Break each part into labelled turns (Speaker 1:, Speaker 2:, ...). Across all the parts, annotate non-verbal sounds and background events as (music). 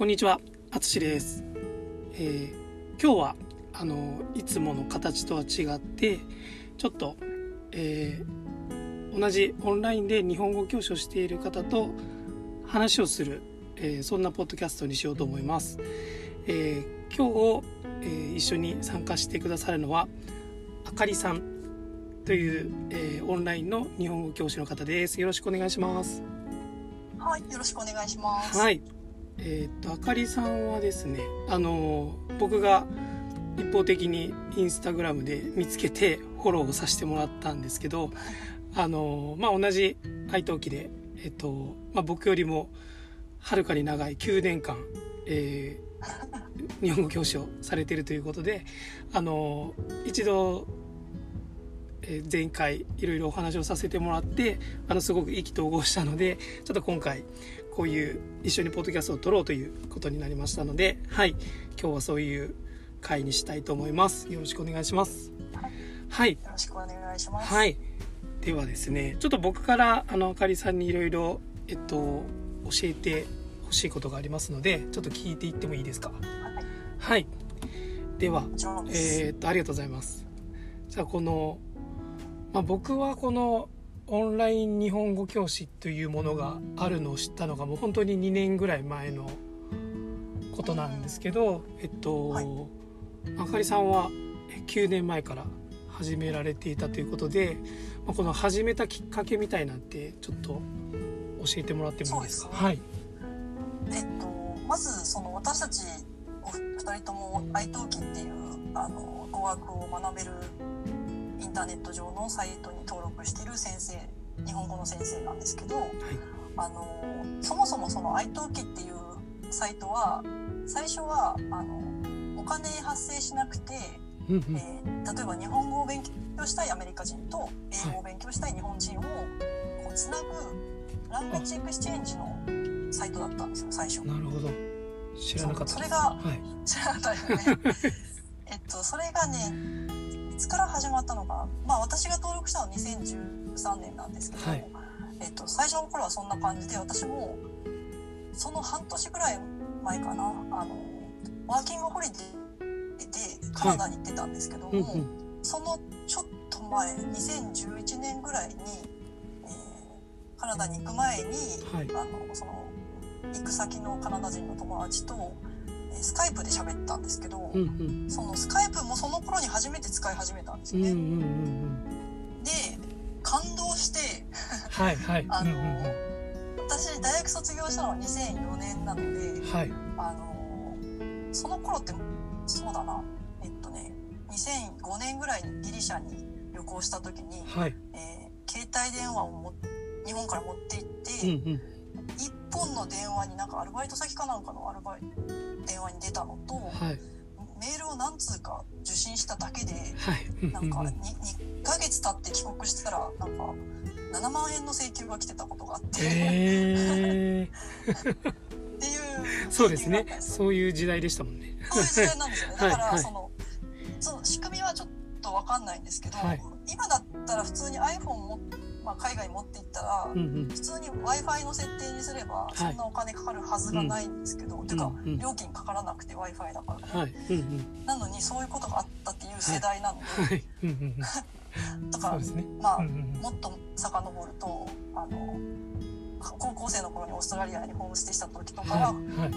Speaker 1: こんにちは、あつしです。えー今日はあのいつもの形とは違ってちょっと、えー同じオンラインで日本語教師をしている方と話をする、えーそんなポッドキャストにしようと思います。えー今日、えー一緒に参加してくださるのはあかりさんという、えーオンラインの日本語教師の方です。よろしくお願いします。
Speaker 2: はい、よろしくお願いします。
Speaker 1: はい。えーっと、あかりさんはですね、あの、僕が一方的にインスタグラムで見つけてフォローをさせてもらったんですけど、あの、まあ、同じ愛登記で、えっと、まあ、僕よりもはるかに長い9年間、えー (laughs) 日本語教師をされているということで、あの、一度、えー前回いろいろお話をさせてもらってあのすごく意気投合したのでちょっと今回こういう一緒にポッドキャストを撮ろうということになりましたのではい。今日はそういう回にしたいと思います。よろしくお願いします。はい。
Speaker 2: よろしくお願いします。
Speaker 1: はい。ではですねちょっと僕からあのあかりさんにいろいろえっと教えてほしいことがありますのでちょっと聞いていってもいいですか？
Speaker 2: はい、
Speaker 1: はいでは。えーっとありがとうございます。じゃあこの、まあ、僕はこのオンライン日本語教師というものがあるのを知ったのがもう本当に2年ぐらい前のことなんですけど、えっと、
Speaker 2: はい。
Speaker 1: あかりさんはえ9年前から始められていたということで、まあ、この始めたきっかけみたいなんてちょっと教えてもらってもいいですか？
Speaker 2: ね。
Speaker 1: はい。
Speaker 2: えっと、まず、その私たちお二人とも italkiっていう、あの、語学を学べるインターネット上のサイトに登録している先生、日本語の先生なんですけど、あの、そもそもその italkiっていうサイトは、最初は、あの、お金発生しなくて、
Speaker 1: うんうん。
Speaker 2: えー例えば日本語を勉強したいアメリカ人と英語を勉強したい日本人をこうつなぐ language exchange のサイトだったんですよ最初。
Speaker 1: なるほど。知らなかった
Speaker 2: それが
Speaker 1: はい。(laughs)
Speaker 2: 知らなかったでね。えっとそれがねいつから始まったのかなまあ私が登録したのは2013年なんですけど、
Speaker 1: はい。
Speaker 2: えっと最初の頃はそんな感じで私もその半年ぐらい前かなあのワーキングホリデーでカナダに行ってたんですけども、
Speaker 1: うんうん。
Speaker 2: そのちょっと前2011年ぐらいに、えーカナダに行く前に、
Speaker 1: はい。
Speaker 2: あのその行く先のカナダ人の友達と、えースカイプで喋ったんですけど、
Speaker 1: うんうん。
Speaker 2: そのスカイプもその頃に初めて使い始めたんですよね。
Speaker 1: うんうんうんうん。
Speaker 2: で感動して
Speaker 1: はいはい。(laughs)
Speaker 2: あの、
Speaker 1: うんうん
Speaker 2: 私大学卒業したのは2004年なので
Speaker 1: うんはい。
Speaker 2: あのその頃ってそうだな。えっとね2005年ぐらいにギリシャに旅行した時に、
Speaker 1: はい。
Speaker 2: えー携帯電話をも日本から持って行って、
Speaker 1: うんうん。
Speaker 2: 一本の電話になんかアルバイト先かなんかのアルバイ電話に出たのと、
Speaker 1: はい。
Speaker 2: メールを何通か受信しただけで
Speaker 1: はい。うん
Speaker 2: なんか
Speaker 1: うん。
Speaker 2: 2, 2ヶ月経って帰国したらなんか7万円の請求が来てたことがあって、
Speaker 1: へえ
Speaker 2: っていう
Speaker 1: そうですね。そういう時代でしたもんね。
Speaker 2: そういう時代なんですよね。
Speaker 1: はい。
Speaker 2: だから、
Speaker 1: はい。
Speaker 2: その、その仕組みはちょっとわかんないんですけど、
Speaker 1: はい。
Speaker 2: 今だったら普通に iPhone も、まあ、海外に持って行ったら、
Speaker 1: うんうん。
Speaker 2: 普通に Wi-Fi の設定にすれば、
Speaker 1: い。
Speaker 2: そんなお金かかるはずがないんですけど、てか、
Speaker 1: うん。うん
Speaker 2: 料金かからなくて Wi-Fi だから。ね。
Speaker 1: はい。うんうん。
Speaker 2: なのに、そういうことがあったっていう世代なので、
Speaker 1: はい。うんうんうん。(laughs)
Speaker 2: だから
Speaker 1: ね。
Speaker 2: まあ、
Speaker 1: うんうん
Speaker 2: もっと遡ると、あの、高校生の頃にオーストラリアにホームステイした時とかは、
Speaker 1: はい。はい。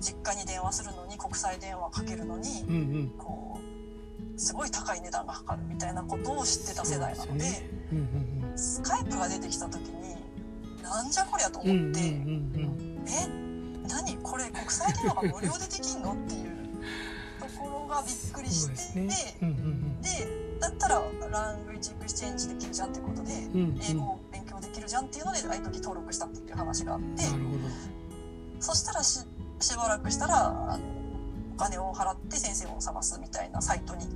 Speaker 2: 実家に電話するのに国際電話かけるのに、
Speaker 1: うんうん。
Speaker 2: こうすごい高い値段がかかるみたいなことを知ってた世代なので
Speaker 1: そうですよね。うんうん
Speaker 2: スカイプが出てきた時になんじゃこりゃと
Speaker 1: うんうん
Speaker 2: 思って、
Speaker 1: うんうん
Speaker 2: え何これ国際電話が無料でできんのっていうところがびっくりして
Speaker 1: ですね。うんうん
Speaker 2: でだったら language exchange できるじゃんってことで
Speaker 1: うんうん。うん
Speaker 2: 英語を勉強できるじゃんっていうのでああい登録したっていう話があってそしたらししばらくしたらあのお金を払って先生を探すみたいなサイトに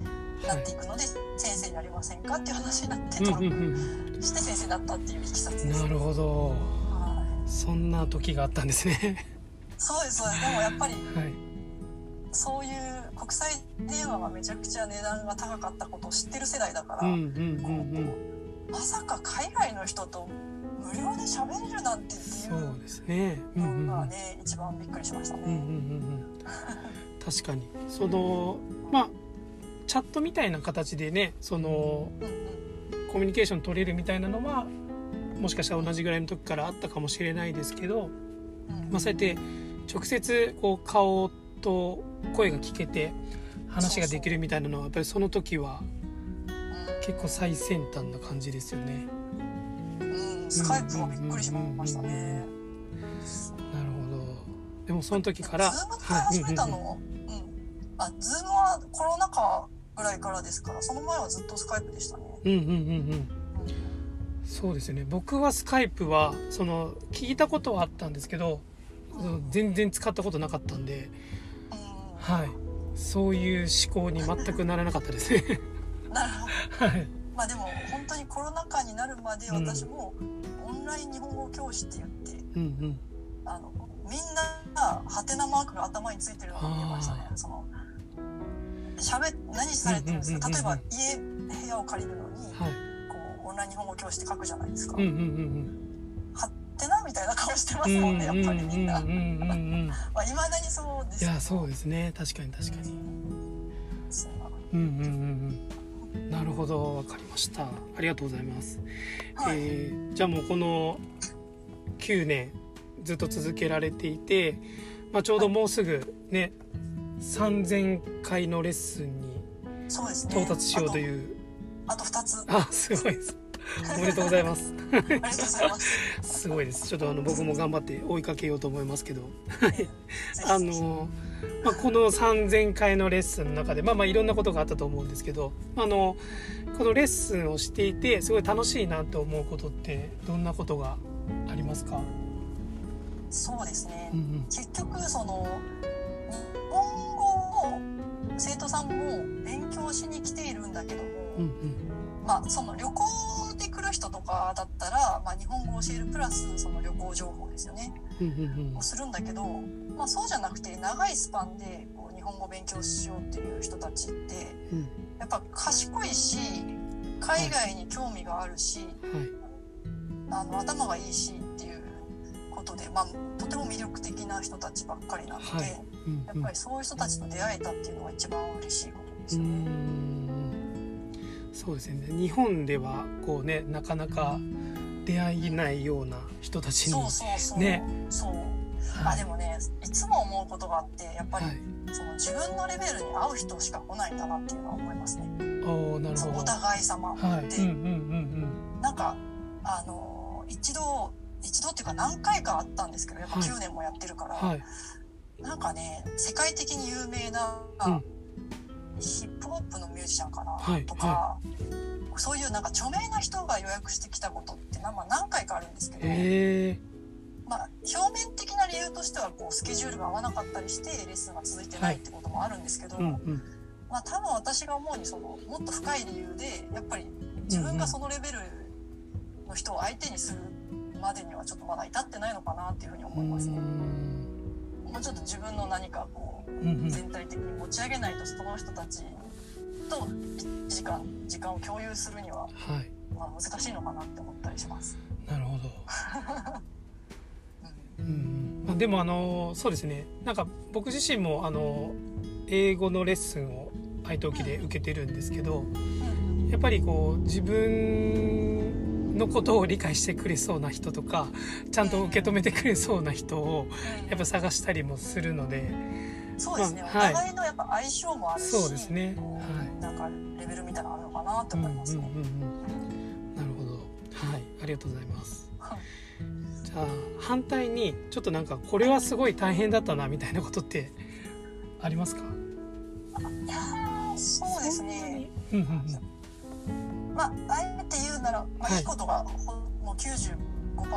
Speaker 2: なっていくので、先生になりませんかっていう話になって
Speaker 1: うん
Speaker 2: 登
Speaker 1: うん
Speaker 2: 録して先生だったっていういきさつ
Speaker 1: うん
Speaker 2: です。
Speaker 1: なるほど。
Speaker 2: はい。
Speaker 1: そんな時があったんですね。
Speaker 2: そうですそうです。でもやっぱり
Speaker 1: はい。
Speaker 2: そういう国際電話がめちゃくちゃ値段が高かったことを知ってる世代だから、
Speaker 1: うんうんうんうん。
Speaker 2: まさか海外の人と無料で喋れるなんてってい
Speaker 1: そうですね。うんうん
Speaker 2: ね、一番びっくりしましたね。
Speaker 1: うんうんうんうん。確かに。そのまあチャットみたいな形でねその
Speaker 2: うんうん
Speaker 1: コミュニケーション取れるみたいなのはもしかしたら同じぐらいの時からあったかもしれないですけど、
Speaker 2: うん。
Speaker 1: まあ、そうやって直接こう顔と声が聞けて話ができるみたいなのはやっぱりその時は結構最先端な感じですよね。
Speaker 2: うん、スカイプはびっくりしました
Speaker 1: うんうんうん
Speaker 2: ね。
Speaker 1: なるほど。でもその時から
Speaker 2: ズーム使い始めた
Speaker 1: はい
Speaker 2: の、うん、あ、ズームはコロナ禍ぐらいからですから、その前はずっとスカイプでしたね。
Speaker 1: うんうんうんうん。うんそうですよね。僕はスカイプはその聞いたことはあったんですけど
Speaker 2: うん
Speaker 1: 全然使ったことなかったんで
Speaker 2: うん。
Speaker 1: はい。そういう思考に全くならなかったです。ね (laughs)
Speaker 2: なるほど。
Speaker 1: はい。
Speaker 2: まあでも本当にコロナ禍になるまで
Speaker 1: うん。
Speaker 2: 私もオンライン日本語教師って言って、
Speaker 1: うんうん。
Speaker 2: あのみんなハテナマークが頭についてるのを見てましたね。
Speaker 1: あ。
Speaker 2: その喋何されてるんですか？例えば家部屋を借りるのに
Speaker 1: はい。
Speaker 2: こうオンライン日本語教師って書くじゃないですか。
Speaker 1: うんうんうん
Speaker 2: ハテナみたいな顔してます
Speaker 1: うん
Speaker 2: もんねやっぱりみんな。(laughs) まあ未だにそうです
Speaker 1: いやそうですね。確かに確かに。
Speaker 2: う
Speaker 1: ん。うんうんうんなるほどわかりました。ありがとうございます、
Speaker 2: はい。
Speaker 1: えーじゃあもうこの9年ずっと続けられていて、まあ、ちょうどもうすぐね3000回のレッスンに。到達しようという
Speaker 2: あとあと2つ。
Speaker 1: あすごいですおめでとうございます
Speaker 2: ありがとうございます。
Speaker 1: すごいですちょっとあの僕も頑張って追いかけようと思いますけど
Speaker 2: ぜひ
Speaker 1: あの、まあ、この3000回のレッスンの中でまあまあいろんなことがあったと思うんですけどあのこのレッスンをしていてすごい楽しいなと思うことってどんなことがありますか、
Speaker 2: そうですね。
Speaker 1: うんうん
Speaker 2: 結局その生徒さんも勉強しに来ているんだけども、
Speaker 1: うん
Speaker 2: まあその旅行で来る人とかだったら、まあ、日本語を教えるプラスその旅行情報ですよね。
Speaker 1: うんうんうん。
Speaker 2: をするんだけど、まあ、そうじゃなくて長いスパンでこう日本語を勉強しようっていう人たちって
Speaker 1: うん。
Speaker 2: やっぱ賢いし海外に興味があるし、
Speaker 1: はい。
Speaker 2: あの頭がいいしことで、まあ、とても魅力的な人たちばっかりなので、
Speaker 1: はい。うん
Speaker 2: やっぱりそういう人たちと出会えたっていうのが一番嬉しいことですね。
Speaker 1: ん。そうですね。日本ではこうねなかなか出会えないような人たちに
Speaker 2: そうそうそう。
Speaker 1: ね
Speaker 2: そう。
Speaker 1: はい。
Speaker 2: あでもねいつも思うことがあってやっぱり、
Speaker 1: はい。
Speaker 2: その自分のレベルに合う人しか来ないんだなっていうのは思いますね。
Speaker 1: おーなるほど。
Speaker 2: お互い様って、
Speaker 1: はい。うんうんうん
Speaker 2: なんかあの一度一度っていうか何回かあったんですけどやっぱ
Speaker 1: はい。
Speaker 2: 9年もやってるから、
Speaker 1: うんはい。
Speaker 2: なんかね世界的に有名な、
Speaker 1: うん。
Speaker 2: ヒップホップのミュージシャンかな、
Speaker 1: はい
Speaker 2: とか、そういうなんか著名な人が予約してきたことってまあ何回かあるんですけど、まあ、表面的な理由としてはこうスケジュールが合わなかったりしてレッスンが続いてないってこともあるんですけど、
Speaker 1: うんうん。
Speaker 2: まあ、多分私が思うにそのもっと深い理由でやっぱり自分がそのレベルの人を相手にするまでにはちょっとまだ至ってないのかなっていうふうに思いますね。もうちょっと自分の何かこ
Speaker 1: う
Speaker 2: 全体的に持ち上げないとその人たちと1時間時間を共有するには、
Speaker 1: はい。
Speaker 2: まあ、難しいのかなって思ったりします。
Speaker 1: なるほど。(laughs)
Speaker 2: うん。
Speaker 1: でもあのそうですね。なんか僕自身もあの英語のレッスンを愛登記で受けてるんですけど
Speaker 2: うん。
Speaker 1: やっぱりこう自分のことを理解してくれそうな人とかちゃんと受け止めてくれそうな人をやっぱ探したりもするので。
Speaker 2: そうですね、
Speaker 1: まあはい。
Speaker 2: お互いのやっぱ相性もあるし
Speaker 1: そうですね。はい。
Speaker 2: なんかレベルみたいなのあるのかなって
Speaker 1: うんうんうん
Speaker 2: 思いますね。
Speaker 1: うん。なるほど。はい。ありがとうございます。
Speaker 2: はい。
Speaker 1: じゃあ反対にちょっとなんかこれはすごい大変だったなみたいなことってありますか？
Speaker 2: いやーそうですね。
Speaker 1: うんうんうん。
Speaker 2: まああえて言うなら、まあ、
Speaker 1: はい。
Speaker 2: いいことがほもう95%いいこ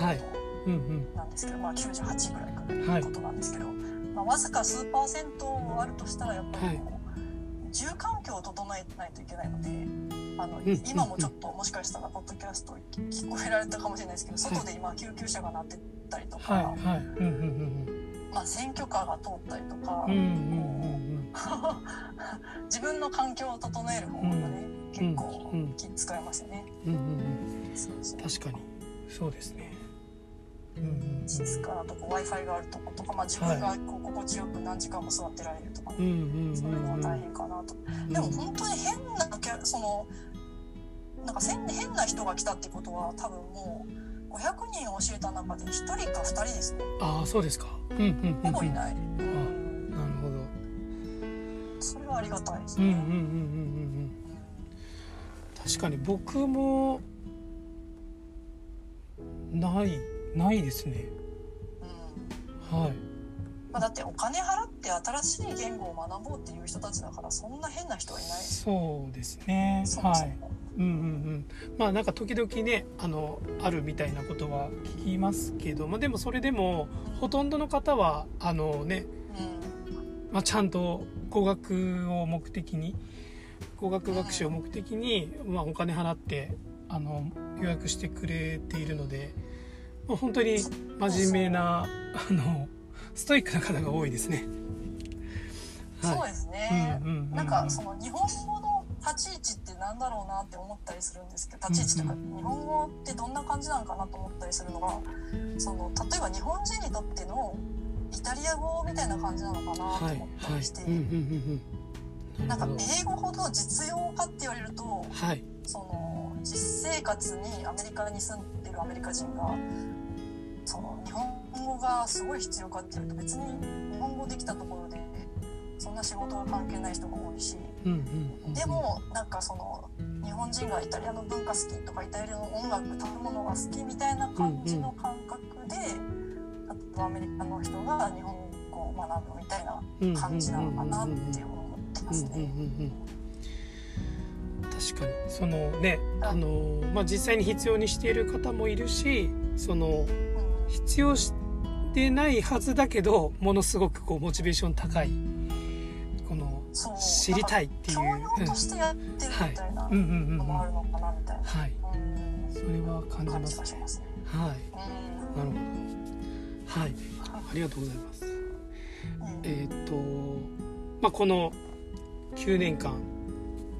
Speaker 1: はい
Speaker 2: となんですけど、まあ98ぐらいかな、
Speaker 1: はい
Speaker 2: いいことなんですけど、まあわずか数パーセントあるとしたらやっぱりこう、住環境を整えないといけないので。あの
Speaker 1: うん
Speaker 2: 今もちょっともしかしたらポッドキャスト聞こえられたかもしれないですけど外で今救急車が鳴ってたりとか、
Speaker 1: はい。はい。うんうん
Speaker 2: まあ、選挙カーが通ったりとか、
Speaker 1: うんうんうんうん。(laughs)
Speaker 2: 自分の環境を整える方法がね、結構
Speaker 1: うん
Speaker 2: 気使いますよね。
Speaker 1: 確かに。そうですね。うんうんうん。
Speaker 2: 静かなとこ w i f i があるとことか、まあ、自分がこう心地よく何時間も座ってられるとかそういうのは
Speaker 1: うん。
Speaker 2: 大変かなと。
Speaker 1: うん。
Speaker 2: でも本当に変なそのなんか変な人が来たってことは多分もう500人教えた中で1人か2人ですね。
Speaker 1: ああそうですか。うんうんうんうん。
Speaker 2: ほぼいない、うん、
Speaker 1: なるほど。
Speaker 2: それはありがたいですね、
Speaker 1: うんうんうんうんうんうん確かに僕もないないですね。
Speaker 2: うん。
Speaker 1: はい。
Speaker 2: まあ、だってお金払って新しい言語を学ぼうっていう人たちだからそんな変な人はいない。
Speaker 1: そうですね。はい。うんうんうん。まあなんか時々ねあのあるみたいなことは聞きますけど、まあ、でもそれでもほとんどの方はあのね、
Speaker 2: うん。
Speaker 1: まあ、ちゃんと語学を目的に語学学習を目的に、まあ、お金払ってあの予約してくれているので、まあ、本当に真面目なあのストイックな方が多いですね。
Speaker 2: そうですね、
Speaker 1: うんうんうんうん。
Speaker 2: なんかその日本語の立ち位置ってなんだろうなって思ったりするんですけど立ち位置とか
Speaker 1: うん
Speaker 2: 日本語ってどんな感じなのかなと思ったりするのがその例えば日本人にとってのイタリア語みたいな感じなのかなと
Speaker 1: はい
Speaker 2: 思った
Speaker 1: はい。
Speaker 2: りして、
Speaker 1: うんうんうんうん
Speaker 2: なんか英語ほど実用かって言われると
Speaker 1: はい。
Speaker 2: その実生活にアメリカに住んでるアメリカ人がその日本語がすごい必要かっていうと別に日本語できたところでそんな仕事が関係ない人が多いし
Speaker 1: うんうんうん
Speaker 2: でもなんかその日本人がイタリアの文化好きとかイタリアの音楽食べ物が好きみたいな感じの感覚で、例えばアメリカの人が日本語を学ぶみたいな感じなのかなって思ってます
Speaker 1: うんうんうん
Speaker 2: ね。
Speaker 1: うん。確かに。そのねあ。の、まあ、実際に必要にしている方もいるしその
Speaker 2: うん。
Speaker 1: 必要してないはずだけどものすごくこうモチベーション高いこの知りたいっていう。
Speaker 2: 教養としてやってるみたいな
Speaker 1: うん。うんうんうん
Speaker 2: のもあるのかなみたいな、
Speaker 1: はい。
Speaker 2: うん。
Speaker 1: それは感じ
Speaker 2: 感
Speaker 1: ますね。はい。
Speaker 2: うん。
Speaker 1: なるほど。はい。ありがとうございます。
Speaker 2: うん。
Speaker 1: えーっとまあこの9年間、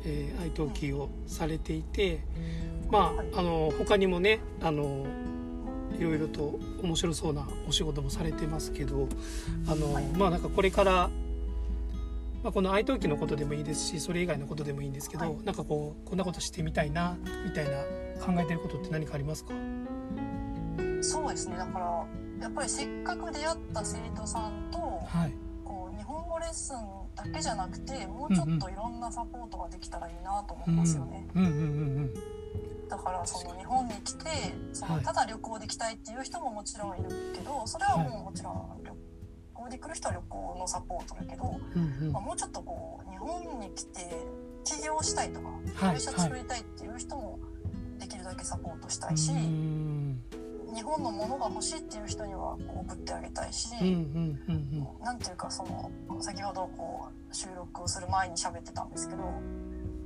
Speaker 1: えー、愛登記をされていてまああの他にもねあのいろいろと面白そうなお仕事もされてますけどあの、
Speaker 2: はい。
Speaker 1: まあなんかこれから、まあ、この愛登記のことでもいいですしそれ以外のことでもいいんですけど、
Speaker 2: はい。
Speaker 1: なんかこうこんなことしてみたいなみたいな考えてることって何かありますか？
Speaker 2: そうですね。だからやっぱりせっかく出会った生徒さんと
Speaker 1: はい。
Speaker 2: こう日本語レッスンだけじゃなくてもうちょっといろんなサポートができたらいいなと思いますよね。だからその日本に来てその
Speaker 1: はい。
Speaker 2: ただ旅行できたいっていう人ももちろんいるけどそれはもうもちろん旅行で来る人は旅行のサポートだけど、まあ、もうちょっとこう日本に来て起業したいとか
Speaker 1: はい
Speaker 2: 会社作りたいっていう人もできるだけサポートしたいし、
Speaker 1: うん
Speaker 2: 日本のものが欲しいっていう人にはこう送ってあげたいし、
Speaker 1: うんうんうん
Speaker 2: ていうかその先ほどこう収録をする前に喋ってたんですけど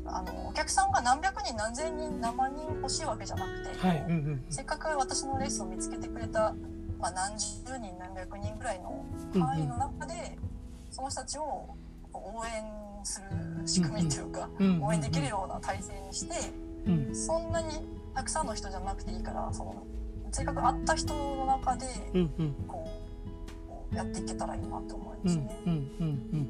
Speaker 2: あのお客さんが何百人何千人何万人欲しいわけじゃなくて、
Speaker 1: はい、うんうん
Speaker 2: せっかく私のレースを見つけてくれた、まあ、何十人何百人ぐらいの範囲の中で、その人たちを応援する仕組みというか、
Speaker 1: うんうん。
Speaker 2: 応援できるような体制にして
Speaker 1: うん。
Speaker 2: そんなにたくさんの人じゃなくていいからそのせっかく会った人の中で
Speaker 1: うんうん。
Speaker 2: こうやっていけたらいいなと思い
Speaker 1: うんうん
Speaker 2: ますね。
Speaker 1: うんうん。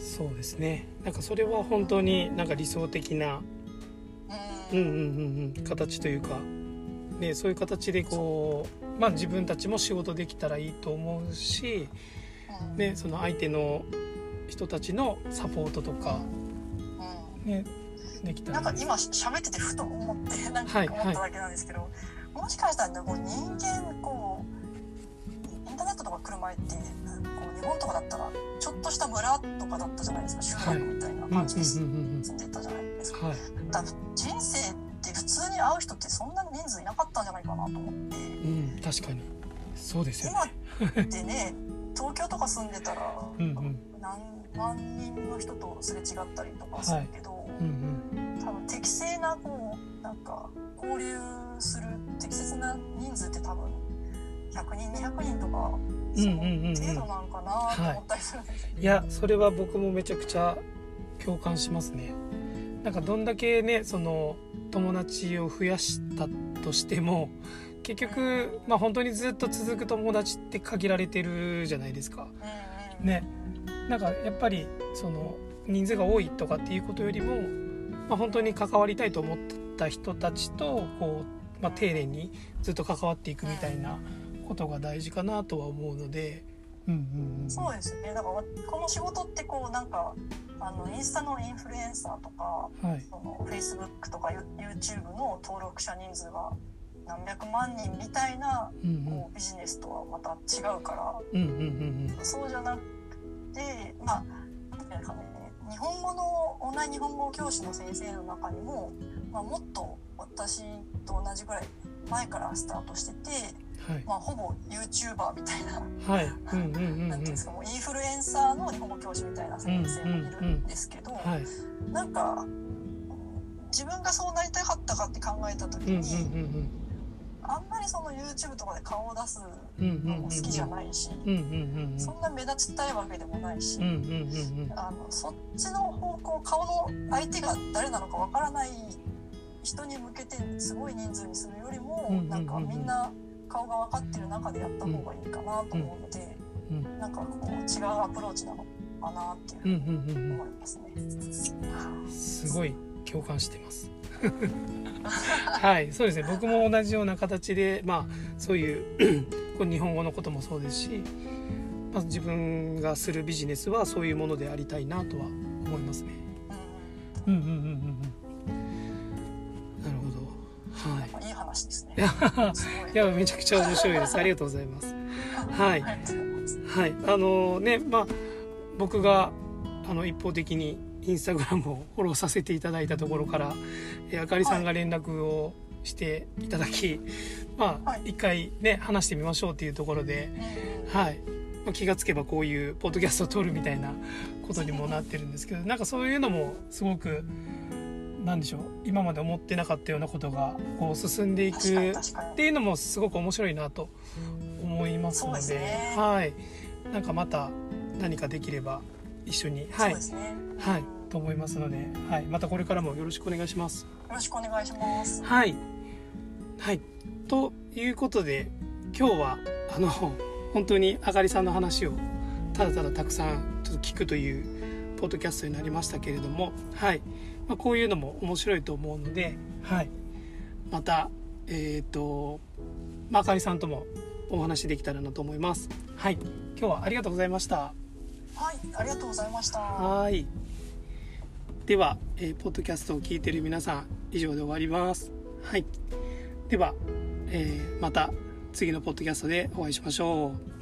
Speaker 1: そうですね。なんかそれは本当になんか理想的な
Speaker 2: うん。
Speaker 1: うんうんうんうん形というかねそういう形でこうまあ自分たちも仕事できたらいいと思うし
Speaker 2: うん。
Speaker 1: ねその相手の人たちのサポートとか
Speaker 2: うん。
Speaker 1: ねできた
Speaker 2: なんか今喋っててふと思ってなんか
Speaker 1: はい
Speaker 2: 思っただけなんですけど、もしかしたらねこう人間こうインターネットとか来る前ってこう日本とかだったらちょっとした村とかだったじゃないですか。集落みたいな感じで住んでたじゃないですか。だから人生って普通に会う人ってそんな人数いなかったんじゃないかなと思って。
Speaker 1: うん確かに。そうですよね。
Speaker 2: 今ってね (laughs) 東京とか住んでたら
Speaker 1: うんうん。
Speaker 2: 何万人の人とすれ違ったりとかするけど。
Speaker 1: うん
Speaker 2: 多分適正なこうなんか交流する適切な人数って多分100人200人とか
Speaker 1: うんうんうんうん。
Speaker 2: その程度なんかなと思ったりするんですよね。
Speaker 1: いやそれは僕もめちゃくちゃ共感しますね。なんかどんだけねその友達を増やしたとしても結局、まあ、本当にずっと続く友達って限られてるじゃないですか。
Speaker 2: うんうん。
Speaker 1: ね、なんかやっぱりその人数が多いとかっていうことよりも、まあ、本当に関わりたいと思った人たちとこう、まあ、丁寧にずっと関わっていくみたいなことが大事かなとは思うので。うんうんうん、
Speaker 2: そうですね。だからこの仕事ってこうなんかあのインスタのインフルエンサーとか
Speaker 1: はい。
Speaker 2: その Facebook とか YouTube の登録者人数が何百万人みたいな
Speaker 1: うんうん。
Speaker 2: こうビジネスとはまた違うから。
Speaker 1: うんうんうん
Speaker 2: そうじゃなくてまあなんてね日本語のオンライン日本語教師の先生の中にも、まあ、もっと私と同じぐらい前からスタートしてて、
Speaker 1: はい。
Speaker 2: まあ、ほぼ YouTuber みたいな
Speaker 1: はい。(laughs) うんうんうんうん。
Speaker 2: なんていうんですかもうインフルエンサーの日本語教師みたいな先生もいるんですけど、
Speaker 1: はい。
Speaker 2: なんか自分がそうなりたかったかって考えた時
Speaker 1: うんうん
Speaker 2: に、
Speaker 1: うん
Speaker 2: あんまりその YouTube とかで顔を出すのも好きじゃないし、そんな目立ちたいわけでもないし、あのそっちの方向顔の相手が誰なのかわからない人に向けてすごい人数にするよりも、なんかみんな顔が分かってる中でやった方がいいかなと思うので、
Speaker 1: うん。
Speaker 2: なんかこう違うアプローチなのかなっていう思いますね。
Speaker 1: うんすごい共感してます。はいそうですね。僕も同じような形でまあそういうこう日本語のこともそうですし、まあ、自分がするビジネスはそういうものでありたいなとは思いますね。
Speaker 2: うん
Speaker 1: うんうんうんなるほど。はい。
Speaker 2: まあいい話ですね。(laughs)
Speaker 1: い。やめちゃくちゃ面白いです。ありがとうございます。はい。はい。あのねまあ僕があの一方的にインスタグラムをフォローさせていただいたところから、えーあかりさんが連絡をしていただき、まあ
Speaker 2: はい。
Speaker 1: 一回ね話してみましょうっていうところで、
Speaker 2: うん。
Speaker 1: はい。まあ、気がつけばこういうポッドキャストを撮るみたいなことにもなってるんですけどなんかそういうのもすごくなんでしょう今まで思ってなかったようなことがこう進んでいくっていうのもすごく面白いなと思いますので
Speaker 2: ね。
Speaker 1: はい、なんかまた何かできれば一緒に、はい
Speaker 2: そうですね。
Speaker 1: はい、と思いますので、はい、またこれからもよろしくお願いします。
Speaker 2: よろしくお願いします。
Speaker 1: はい、はい、ということで今日はあの本当にあかりさんの話をただただたくさんちょっと聞くというポッドキャストになりましたけれども、はいまあ、こういうのも面白いと思うので、はい、またえっ、と、まあ、あかりさんともお話できたらなと思います。はい、今日はありがとうございました。
Speaker 2: はい、ありがとうございました。
Speaker 1: はい。では、えーポッドキャストを聞いている皆さん、以上で終わります。はい。では、えーまた次のポッドキャストでお会いしましょう。